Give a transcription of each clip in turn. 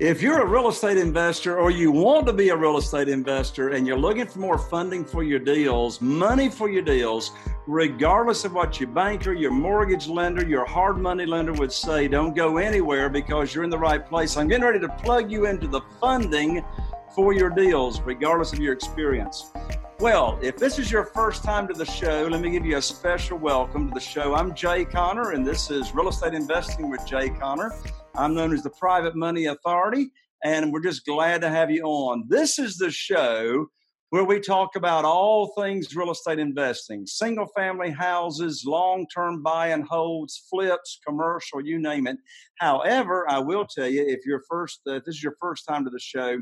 If you're a real estate investor or you want to be a real estate investor and you're looking for more funding for your deals, money for your deals, regardless of what your banker, your mortgage lender, your hard money lender would say, don't go anywhere because you're in the right place. I'm getting ready to plug you into the funding for your deals, regardless of your experience. Well, if this is your first time to the show, let me give you a special welcome to the show. I'm Jay Conner, and this is Real Estate Investing with Jay Conner. I'm known as the Private Money Authority, and we're just glad to have you on. This is the show where we talk about all things real estate investing single family houses, long term buy and holds, flips, commercial, you name it. However, I will tell you if you're first, uh, if this is your first time to the show,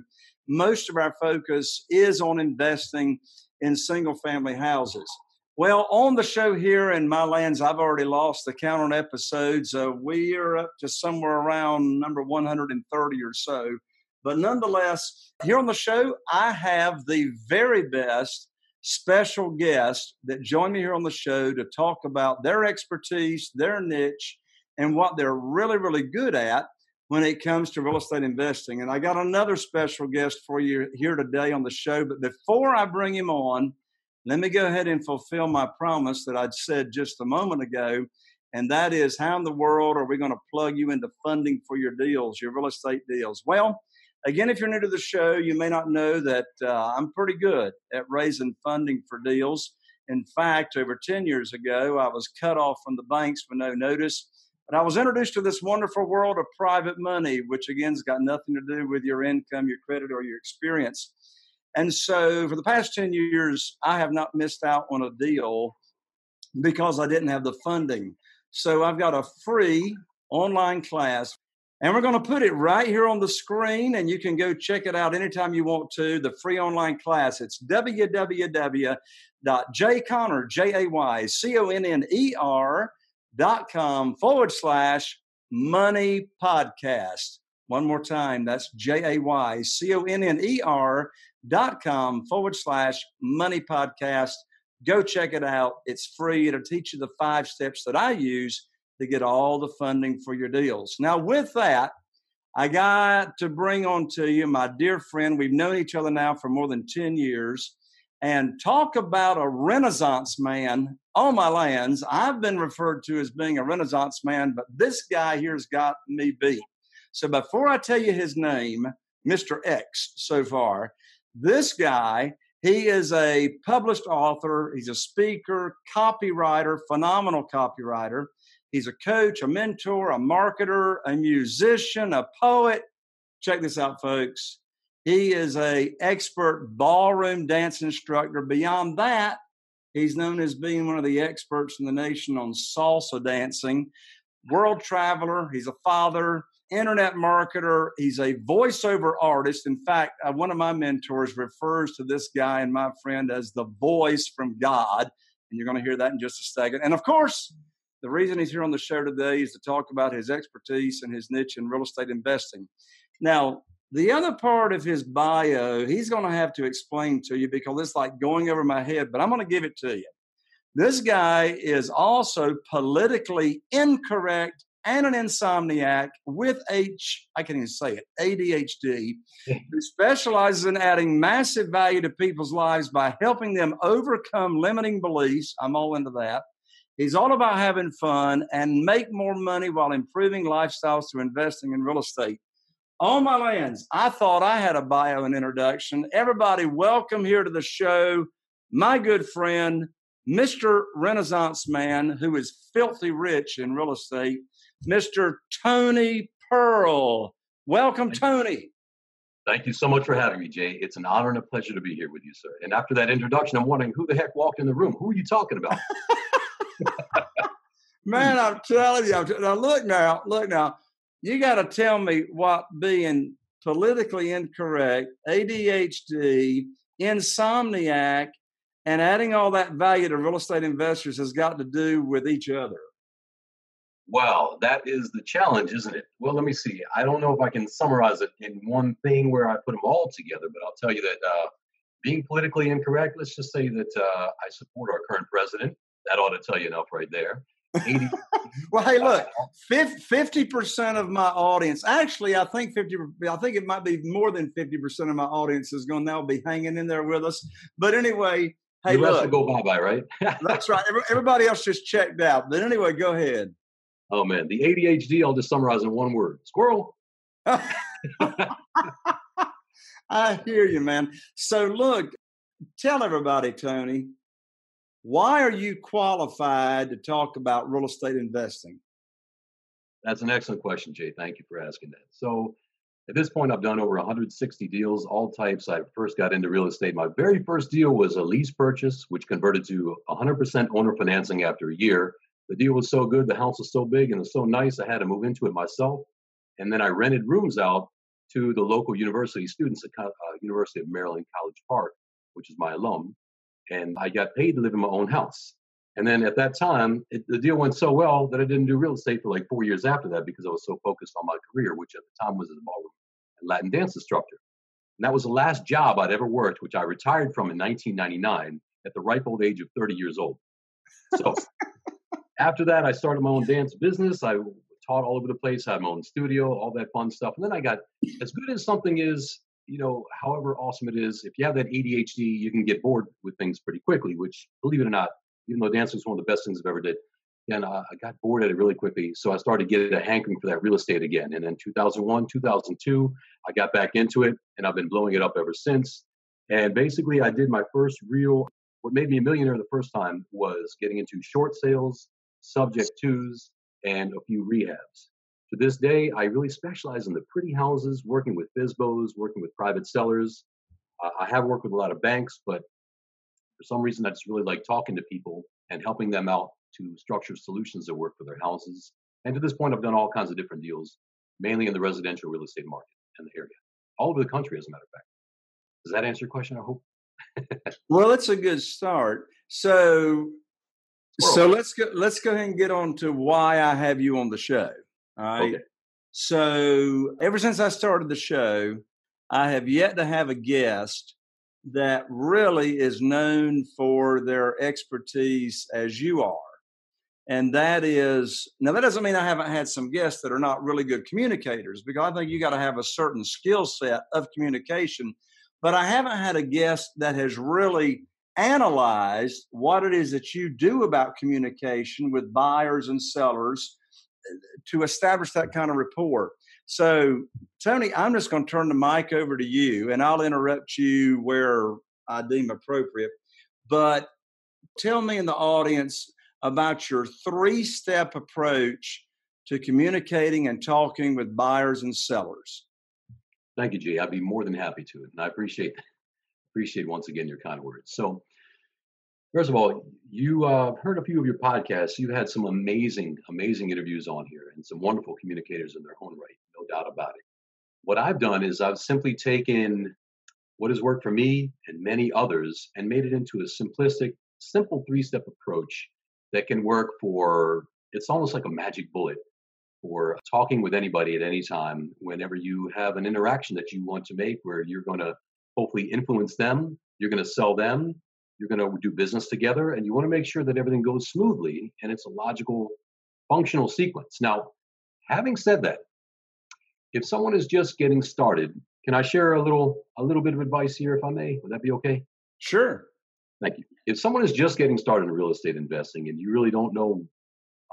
most of our focus is on investing in single family houses. Well, on the show here in my lands, I've already lost the count on episodes. Uh, we are up to somewhere around number 130 or so. But nonetheless, here on the show, I have the very best special guest that join me here on the show to talk about their expertise, their niche, and what they're really, really good at when it comes to real estate investing. And I got another special guest for you here today on the show. But before I bring him on, let me go ahead and fulfill my promise that I'd said just a moment ago. And that is, how in the world are we going to plug you into funding for your deals, your real estate deals? Well, again, if you're new to the show, you may not know that uh, I'm pretty good at raising funding for deals. In fact, over 10 years ago, I was cut off from the banks with no notice. But I was introduced to this wonderful world of private money, which again has got nothing to do with your income, your credit, or your experience. And so for the past 10 years, I have not missed out on a deal because I didn't have the funding. So I've got a free online class and we're going to put it right here on the screen, and you can go check it out anytime you want to. The free online class. It's www.jayconner, J A Y C O N N E R dot com forward slash money podcast. One more time. That's J A Y C O N N E R dot com forward slash money podcast. Go check it out. It's free. It'll teach you the five steps that I use to get all the funding for your deals. Now, with that, I got to bring on to you my dear friend. We've known each other now for more than 10 years. And talk about a Renaissance man on my lands. I've been referred to as being a Renaissance man, but this guy here's got me beat. So before I tell you his name, Mr. X so far, this guy, he is a published author, he's a speaker, copywriter, phenomenal copywriter. He's a coach, a mentor, a marketer, a musician, a poet. Check this out, folks. He is a expert ballroom dance instructor. Beyond that, he's known as being one of the experts in the nation on salsa dancing. World traveler. He's a father, internet marketer. He's a voiceover artist. In fact, uh, one of my mentors refers to this guy and my friend as the voice from God. And you're going to hear that in just a second. And of course, the reason he's here on the show today is to talk about his expertise and his niche in real estate investing. Now, the other part of his bio, he's going to have to explain to you because it's like going over my head, but I'm going to give it to you. This guy is also politically incorrect and an insomniac with H, I can't even say it, ADHD, who specializes in adding massive value to people's lives by helping them overcome limiting beliefs. I'm all into that. He's all about having fun and make more money while improving lifestyles through investing in real estate. On my lands, I thought I had a bio and introduction. Everybody, welcome here to the show. My good friend, Mr. Renaissance Man, who is filthy rich in real estate, Mr. Tony Pearl. Welcome, Tony. Thank you so much for having me, Jay. It's an honor and a pleasure to be here with you, sir. And after that introduction, I'm wondering who the heck walked in the room? Who are you talking about? Man, I'm telling you. now, look now, look now. You got to tell me what being politically incorrect, ADHD, insomniac, and adding all that value to real estate investors has got to do with each other. Well, that is the challenge, isn't it? Well, let me see. I don't know if I can summarize it in one thing where I put them all together, but I'll tell you that uh, being politically incorrect, let's just say that uh, I support our current president. That ought to tell you enough right there. 80, well, hey, look, fifty percent of my audience. Actually, I think fifty. I think it might be more than fifty percent of my audience is going to now be hanging in there with us. But anyway, hey, the rest look, will go bye bye, right? that's right. Everybody else just checked out. But anyway, go ahead. Oh man, the ADHD. I'll just summarize in one word: squirrel. I hear you, man. So look, tell everybody, Tony, why are you qualified to talk about real estate investing? That's an excellent question, Jay. Thank you for asking that. So, at this point, I've done over 160 deals, all types. I first got into real estate. My very first deal was a lease purchase, which converted to 100% owner financing after a year. The deal was so good, the house was so big and it was so nice, I had to move into it myself. And then I rented rooms out to the local university students at uh, University of Maryland College Park, which is my alum. And I got paid to live in my own house. And then at that time, it, the deal went so well that I didn't do real estate for like four years after that because I was so focused on my career, which at the time was as a ballroom and Latin dance instructor. And that was the last job I'd ever worked, which I retired from in 1999 at the ripe old age of 30 years old. So after that, I started my own dance business. I taught all over the place, had my own studio, all that fun stuff. And then I got as good as something is, you know, however awesome it is, if you have that ADHD, you can get bored with things pretty quickly, which, believe it or not, even though dancing is one of the best things I've ever did, and uh, I got bored at it really quickly. So I started getting a hankering for that real estate again. And then 2001, 2002, I got back into it and I've been blowing it up ever since. And basically, I did my first real, what made me a millionaire the first time was getting into short sales subject twos, and a few rehabs. To this day, I really specialize in the pretty houses, working with FSBOs, working with private sellers. Uh, I have worked with a lot of banks, but for some reason, I just really like talking to people and helping them out to structure solutions that work for their houses. And to this point, I've done all kinds of different deals, mainly in the residential real estate market in the area, all over the country, as a matter of fact. Does that answer your question? I hope. well, it's a good start. So, so let's go. Let's go ahead and get on to why I have you on the show. All right. Okay. So ever since I started the show, I have yet to have a guest that really is known for their expertise as you are. And that is now that doesn't mean I haven't had some guests that are not really good communicators because I think you got to have a certain skill set of communication. But I haven't had a guest that has really analyzed what it is that you do about communication with buyers and sellers to establish that kind of rapport. So, Tony, I'm just going to turn the mic over to you and I'll interrupt you where I deem appropriate. But tell me in the audience about your three step approach to communicating and talking with buyers and sellers. Thank you, Jay. I'd be more than happy to. And I appreciate appreciate once again your kind words. So First of all, you uh, heard a few of your podcasts. You had some amazing, amazing interviews on here and some wonderful communicators in their own right, no doubt about it. What I've done is I've simply taken what has worked for me and many others and made it into a simplistic, simple three step approach that can work for it's almost like a magic bullet for talking with anybody at any time whenever you have an interaction that you want to make where you're going to hopefully influence them, you're going to sell them, you're going to do business together and you want to make sure that everything goes smoothly and it's a logical functional sequence. Now having said that if someone is just getting started can i share a little a little bit of advice here if i may? Would that be okay? Sure. Thank you. If someone is just getting started in real estate investing and you really don't know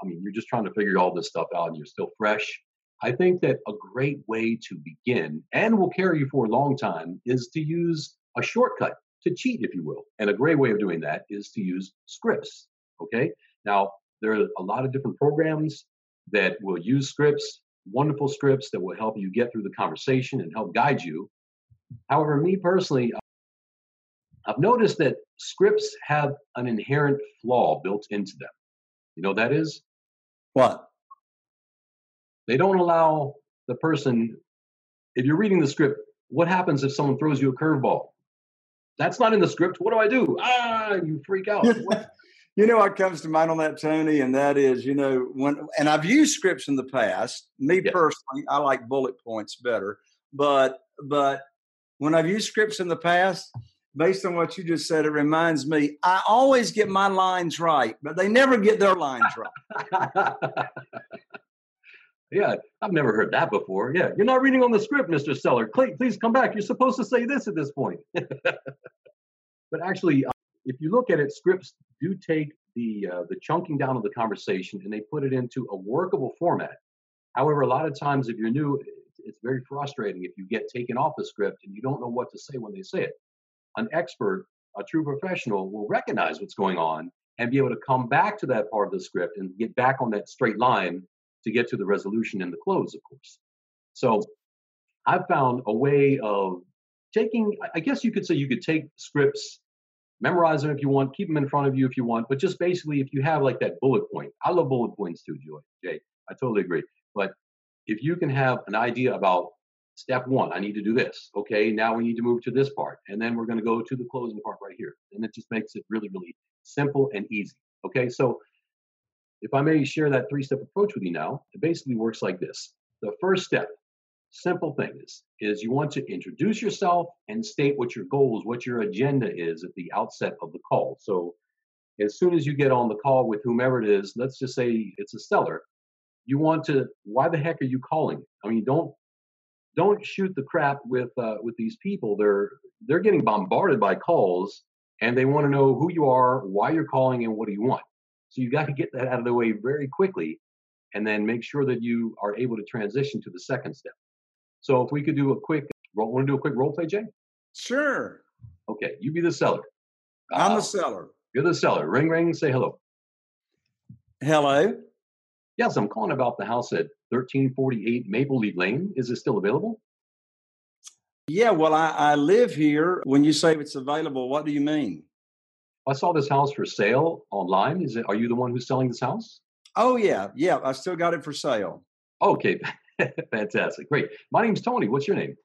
i mean you're just trying to figure all this stuff out and you're still fresh i think that a great way to begin and will carry you for a long time is to use a shortcut to cheat, if you will. And a great way of doing that is to use scripts. Okay. Now, there are a lot of different programs that will use scripts, wonderful scripts that will help you get through the conversation and help guide you. However, me personally, I've noticed that scripts have an inherent flaw built into them. You know that is? What? They don't allow the person, if you're reading the script, what happens if someone throws you a curveball? That's not in the script. What do I do? Ah, you freak out. you know what comes to mind on that, Tony, and that is, you know, when and I've used scripts in the past. Me yeah. personally, I like bullet points better, but but when I've used scripts in the past, based on what you just said, it reminds me I always get my lines right, but they never get their lines right. Yeah, I've never heard that before. Yeah, you're not reading on the script, Mr. Seller. Please come back. You're supposed to say this at this point. but actually, uh, if you look at it, scripts do take the uh, the chunking down of the conversation and they put it into a workable format. However, a lot of times, if you're new, it's very frustrating if you get taken off the script and you don't know what to say when they say it. An expert, a true professional, will recognize what's going on and be able to come back to that part of the script and get back on that straight line to get to the resolution and the close, of course. So I've found a way of taking, I guess you could say you could take scripts, memorize them if you want, keep them in front of you if you want, but just basically if you have like that bullet point. I love bullet points too, Joy, Jay. I totally agree. But if you can have an idea about step one, I need to do this. Okay, now we need to move to this part. And then we're going to go to the closing part right here. And it just makes it really, really simple and easy. Okay, so if I may share that three step approach with you now, it basically works like this. The first step, simple thing is, is you want to introduce yourself and state what your goals, what your agenda is at the outset of the call. So as soon as you get on the call with whomever it is, let's just say it's a seller, you want to, why the heck are you calling? I mean, don't don't shoot the crap with uh, with these people. They're they're getting bombarded by calls, and they want to know who you are, why you're calling, and what do you want. So you got to get that out of the way very quickly and then make sure that you are able to transition to the second step. So if we could do a quick, want to do a quick role play, Jay? Sure. Okay, you be the seller. I'm uh, the seller. You're the seller. Ring, ring, say hello. Hello. Yes, I'm calling about the house at 1348 Maple Leaf Lane. Is it still available? Yeah, well, I, I live here. When you say it's available, what do you mean? I saw this house for sale online. Is it? Are you the one who's selling this house? Oh yeah, yeah. I still got it for sale. Okay, fantastic, great. My name's Tony. What's your name?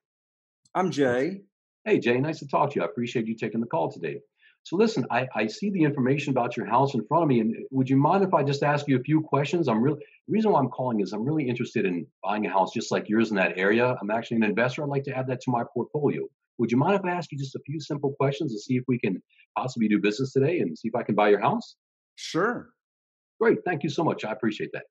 I'm Jay. Hey Jay, nice to talk to you. I appreciate you taking the call today. So listen, I, I see the information about your house in front of me, and would you mind if I just ask you a few questions? I'm really the reason why I'm calling is I'm really interested in buying a house just like yours in that area. I'm actually an investor. I'd like to add that to my portfolio. Would you mind if I ask you just a few simple questions to see if we can possibly do business today and see if I can buy your house? Sure. Great. Thank you so much. I appreciate that.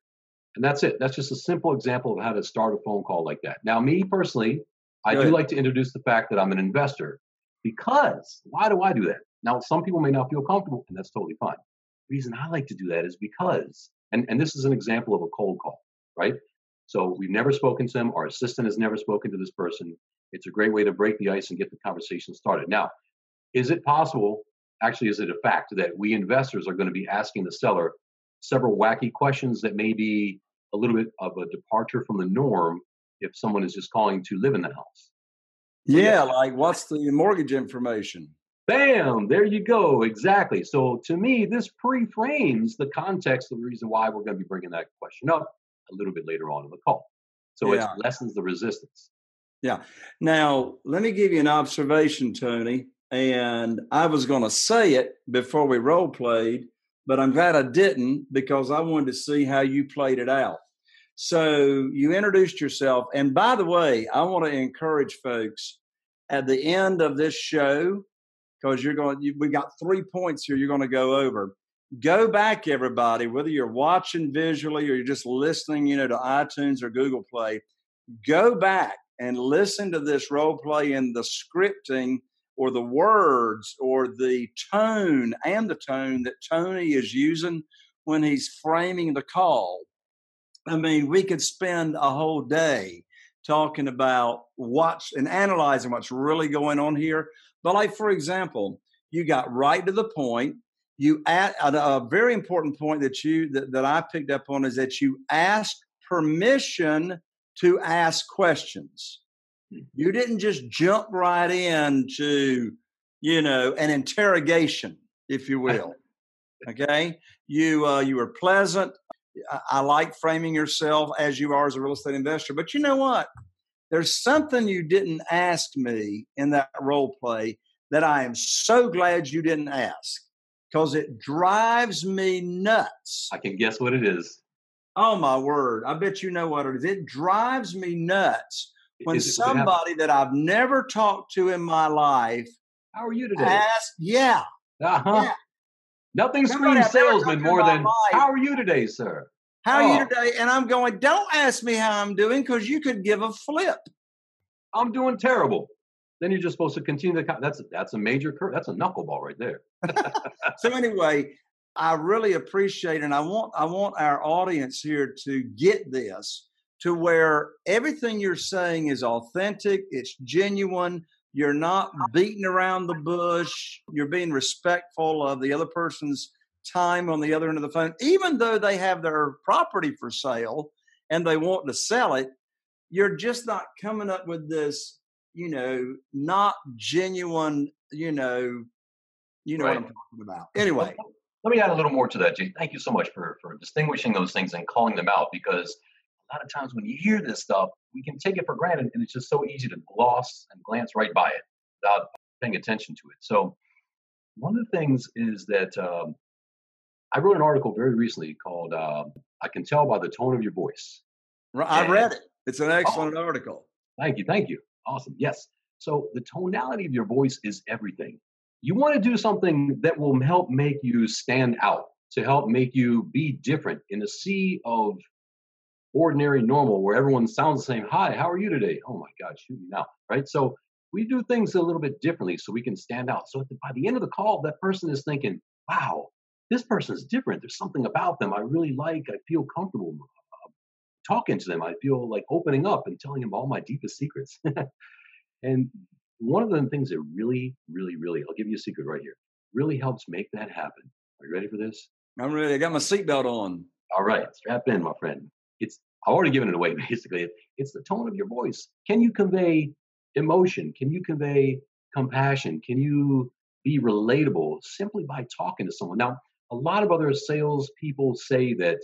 And that's it. That's just a simple example of how to start a phone call like that. Now, me personally, I do like to introduce the fact that I'm an investor because why do I do that? Now, some people may not feel comfortable, and that's totally fine. The reason I like to do that is because, and, and this is an example of a cold call, right? So we've never spoken to them. Our assistant has never spoken to this person. It's a great way to break the ice and get the conversation started. Now, is it possible, actually, is it a fact that we investors are going to be asking the seller several wacky questions that may be a little bit of a departure from the norm if someone is just calling to live in the house. Yeah, like what's the mortgage information? Bam, there you go. Exactly. So to me, this pre frames the context of the reason why we're going to be bringing that question up a little bit later on in the call. So yeah. it lessens the resistance. Yeah. Now, let me give you an observation, Tony. And I was going to say it before we role played, but I'm glad I didn't because I wanted to see how you played it out. So you introduced yourself. And by the way, I want to encourage folks at the end of this show, because you're going, you, we got three points here you're going to go over. Go back, everybody, whether you're watching visually or you're just listening, you know, to iTunes or Google Play. Go back and listen to this role play and the scripting or the words or the tone and the tone that Tony is using when he's framing the call. I mean, we could spend a whole day talking about what's and analyzing what's really going on here. But, like, for example, you got right to the point. You add a, very important point that you that, that I picked up on is that you ask permission to ask questions. You didn't just jump right into, you know, an interrogation, if you will. okay, you uh, you were pleasant. I, I like framing yourself as you are as a real estate investor, but you know what? There's something you didn't ask me in that role play that I am so glad you didn't ask because it drives me nuts. I can guess what it is. Oh my word! I bet you know what it is. It drives me nuts when somebody that I've never talked to in my life, how are you today? Ask, yeah, uh-huh. yeah. Nothing screams salesman more than life, how are you today, sir? How oh. are you oh. today? And I'm going, don't ask me how I'm doing because you could give a flip. I'm doing terrible. Then you're just supposed to continue the. That's that's a major curve. That's a knuckleball right there. so anyway, I really appreciate, and I want I want our audience here to get this to where everything you're saying is authentic, it's genuine. You're not beating around the bush. You're being respectful of the other person's time on the other end of the phone, even though they have their property for sale and they want to sell it. You're just not coming up with this, you know, not genuine, you know, you know right. what I'm talking about. Anyway. Let me add a little more to that, Jay. Thank you so much for, for distinguishing those things and calling them out because a lot of times when you hear this stuff, we can take it for granted and it's just so easy to gloss and glance right by it without paying attention to it. So, one of the things is that um, I wrote an article very recently called uh, I Can Tell by the Tone of Your Voice. I and, read it. It's an excellent oh, article. Thank you. Thank you. Awesome. Yes. So, the tonality of your voice is everything. You want to do something that will help make you stand out, to help make you be different in a sea of ordinary normal where everyone sounds the same. Hi, how are you today? Oh my God, shoot me now. Right. So we do things a little bit differently so we can stand out. So by the end of the call, that person is thinking, wow, this person is different. There's something about them I really like. I feel comfortable uh, talking to them. I feel like opening up and telling them all my deepest secrets. and one of the things that really, really, really, I'll give you a secret right here, really helps make that happen. Are you ready for this? I'm ready. I got my seatbelt on. All right, strap in, my friend. It's I've already given it away basically. It's the tone of your voice. Can you convey emotion? Can you convey compassion? Can you be relatable simply by talking to someone? Now, a lot of other sales people say that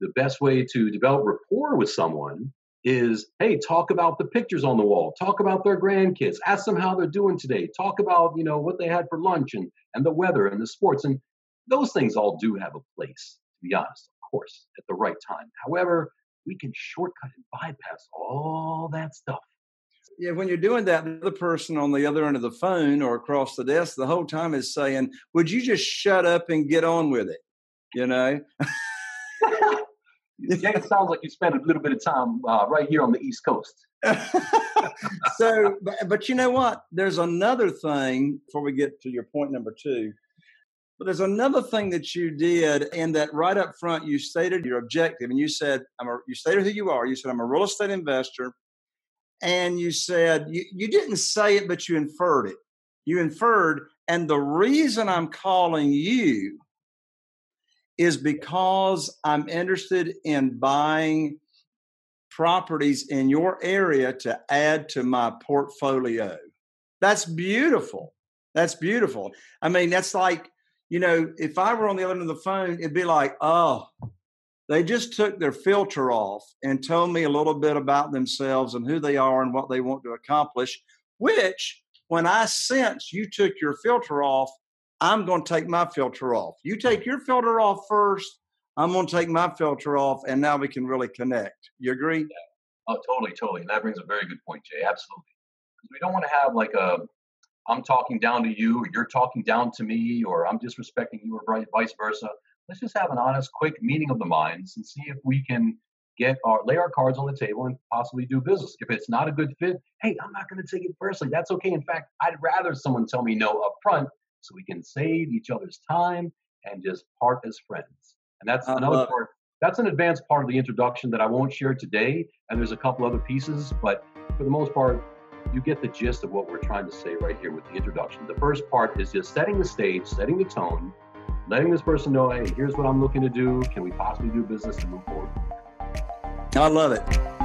the best way to develop rapport with someone is hey talk about the pictures on the wall talk about their grandkids ask them how they're doing today talk about you know what they had for lunch and and the weather and the sports and those things all do have a place to be honest of course at the right time however we can shortcut and bypass all that stuff. Yeah, when you're doing that, the person on the other end of the phone or across the desk the whole time is saying, Would you just shut up and get on with it? You know? yeah, it sounds like you spent a little bit of time uh, right here on the East Coast. so, but, but you know what? There's another thing before we get to your point number two but there's another thing that you did, and that right up front, you stated your objective, and you said, "I'm a." You stated who you are. You said, "I'm a real estate investor," and you said you, you didn't say it, but you inferred it. You inferred, and the reason I'm calling you is because I'm interested in buying properties in your area to add to my portfolio. That's beautiful. That's beautiful. I mean, that's like, you know, if I were on the other end of the phone, it'd be like, oh, they just took their filter off and told me a little bit about themselves and who they are and what they want to accomplish, which when I sense you took your filter off, I'm going to take my filter off. You take your filter off first, I'm going to take my filter off, and now we can really connect. You agree? Yeah. Oh, totally, totally. And that brings a very good point, Jay. Absolutely. We don't want to have like a I'm talking down to you, or you're talking down to me, or I'm disrespecting you, or vice versa. Let's just have an honest, quick meeting of the minds and see if we can get our lay our cards on the table and possibly do business. If it's not a good fit, hey, I'm not going to take it personally. That's okay. In fact, I'd rather someone tell me no up front so we can save each other's time and just part as friends. And that's I another part. That's an advanced part of the introduction that I won't share today. And there's a couple other pieces, but for the most part, you get the gist of what we're trying to say right here with the introduction. The first part is just setting the stage, setting the tone, letting this person know, hey, here's what I'm looking to do. Can we possibly do business and move forward? I love it.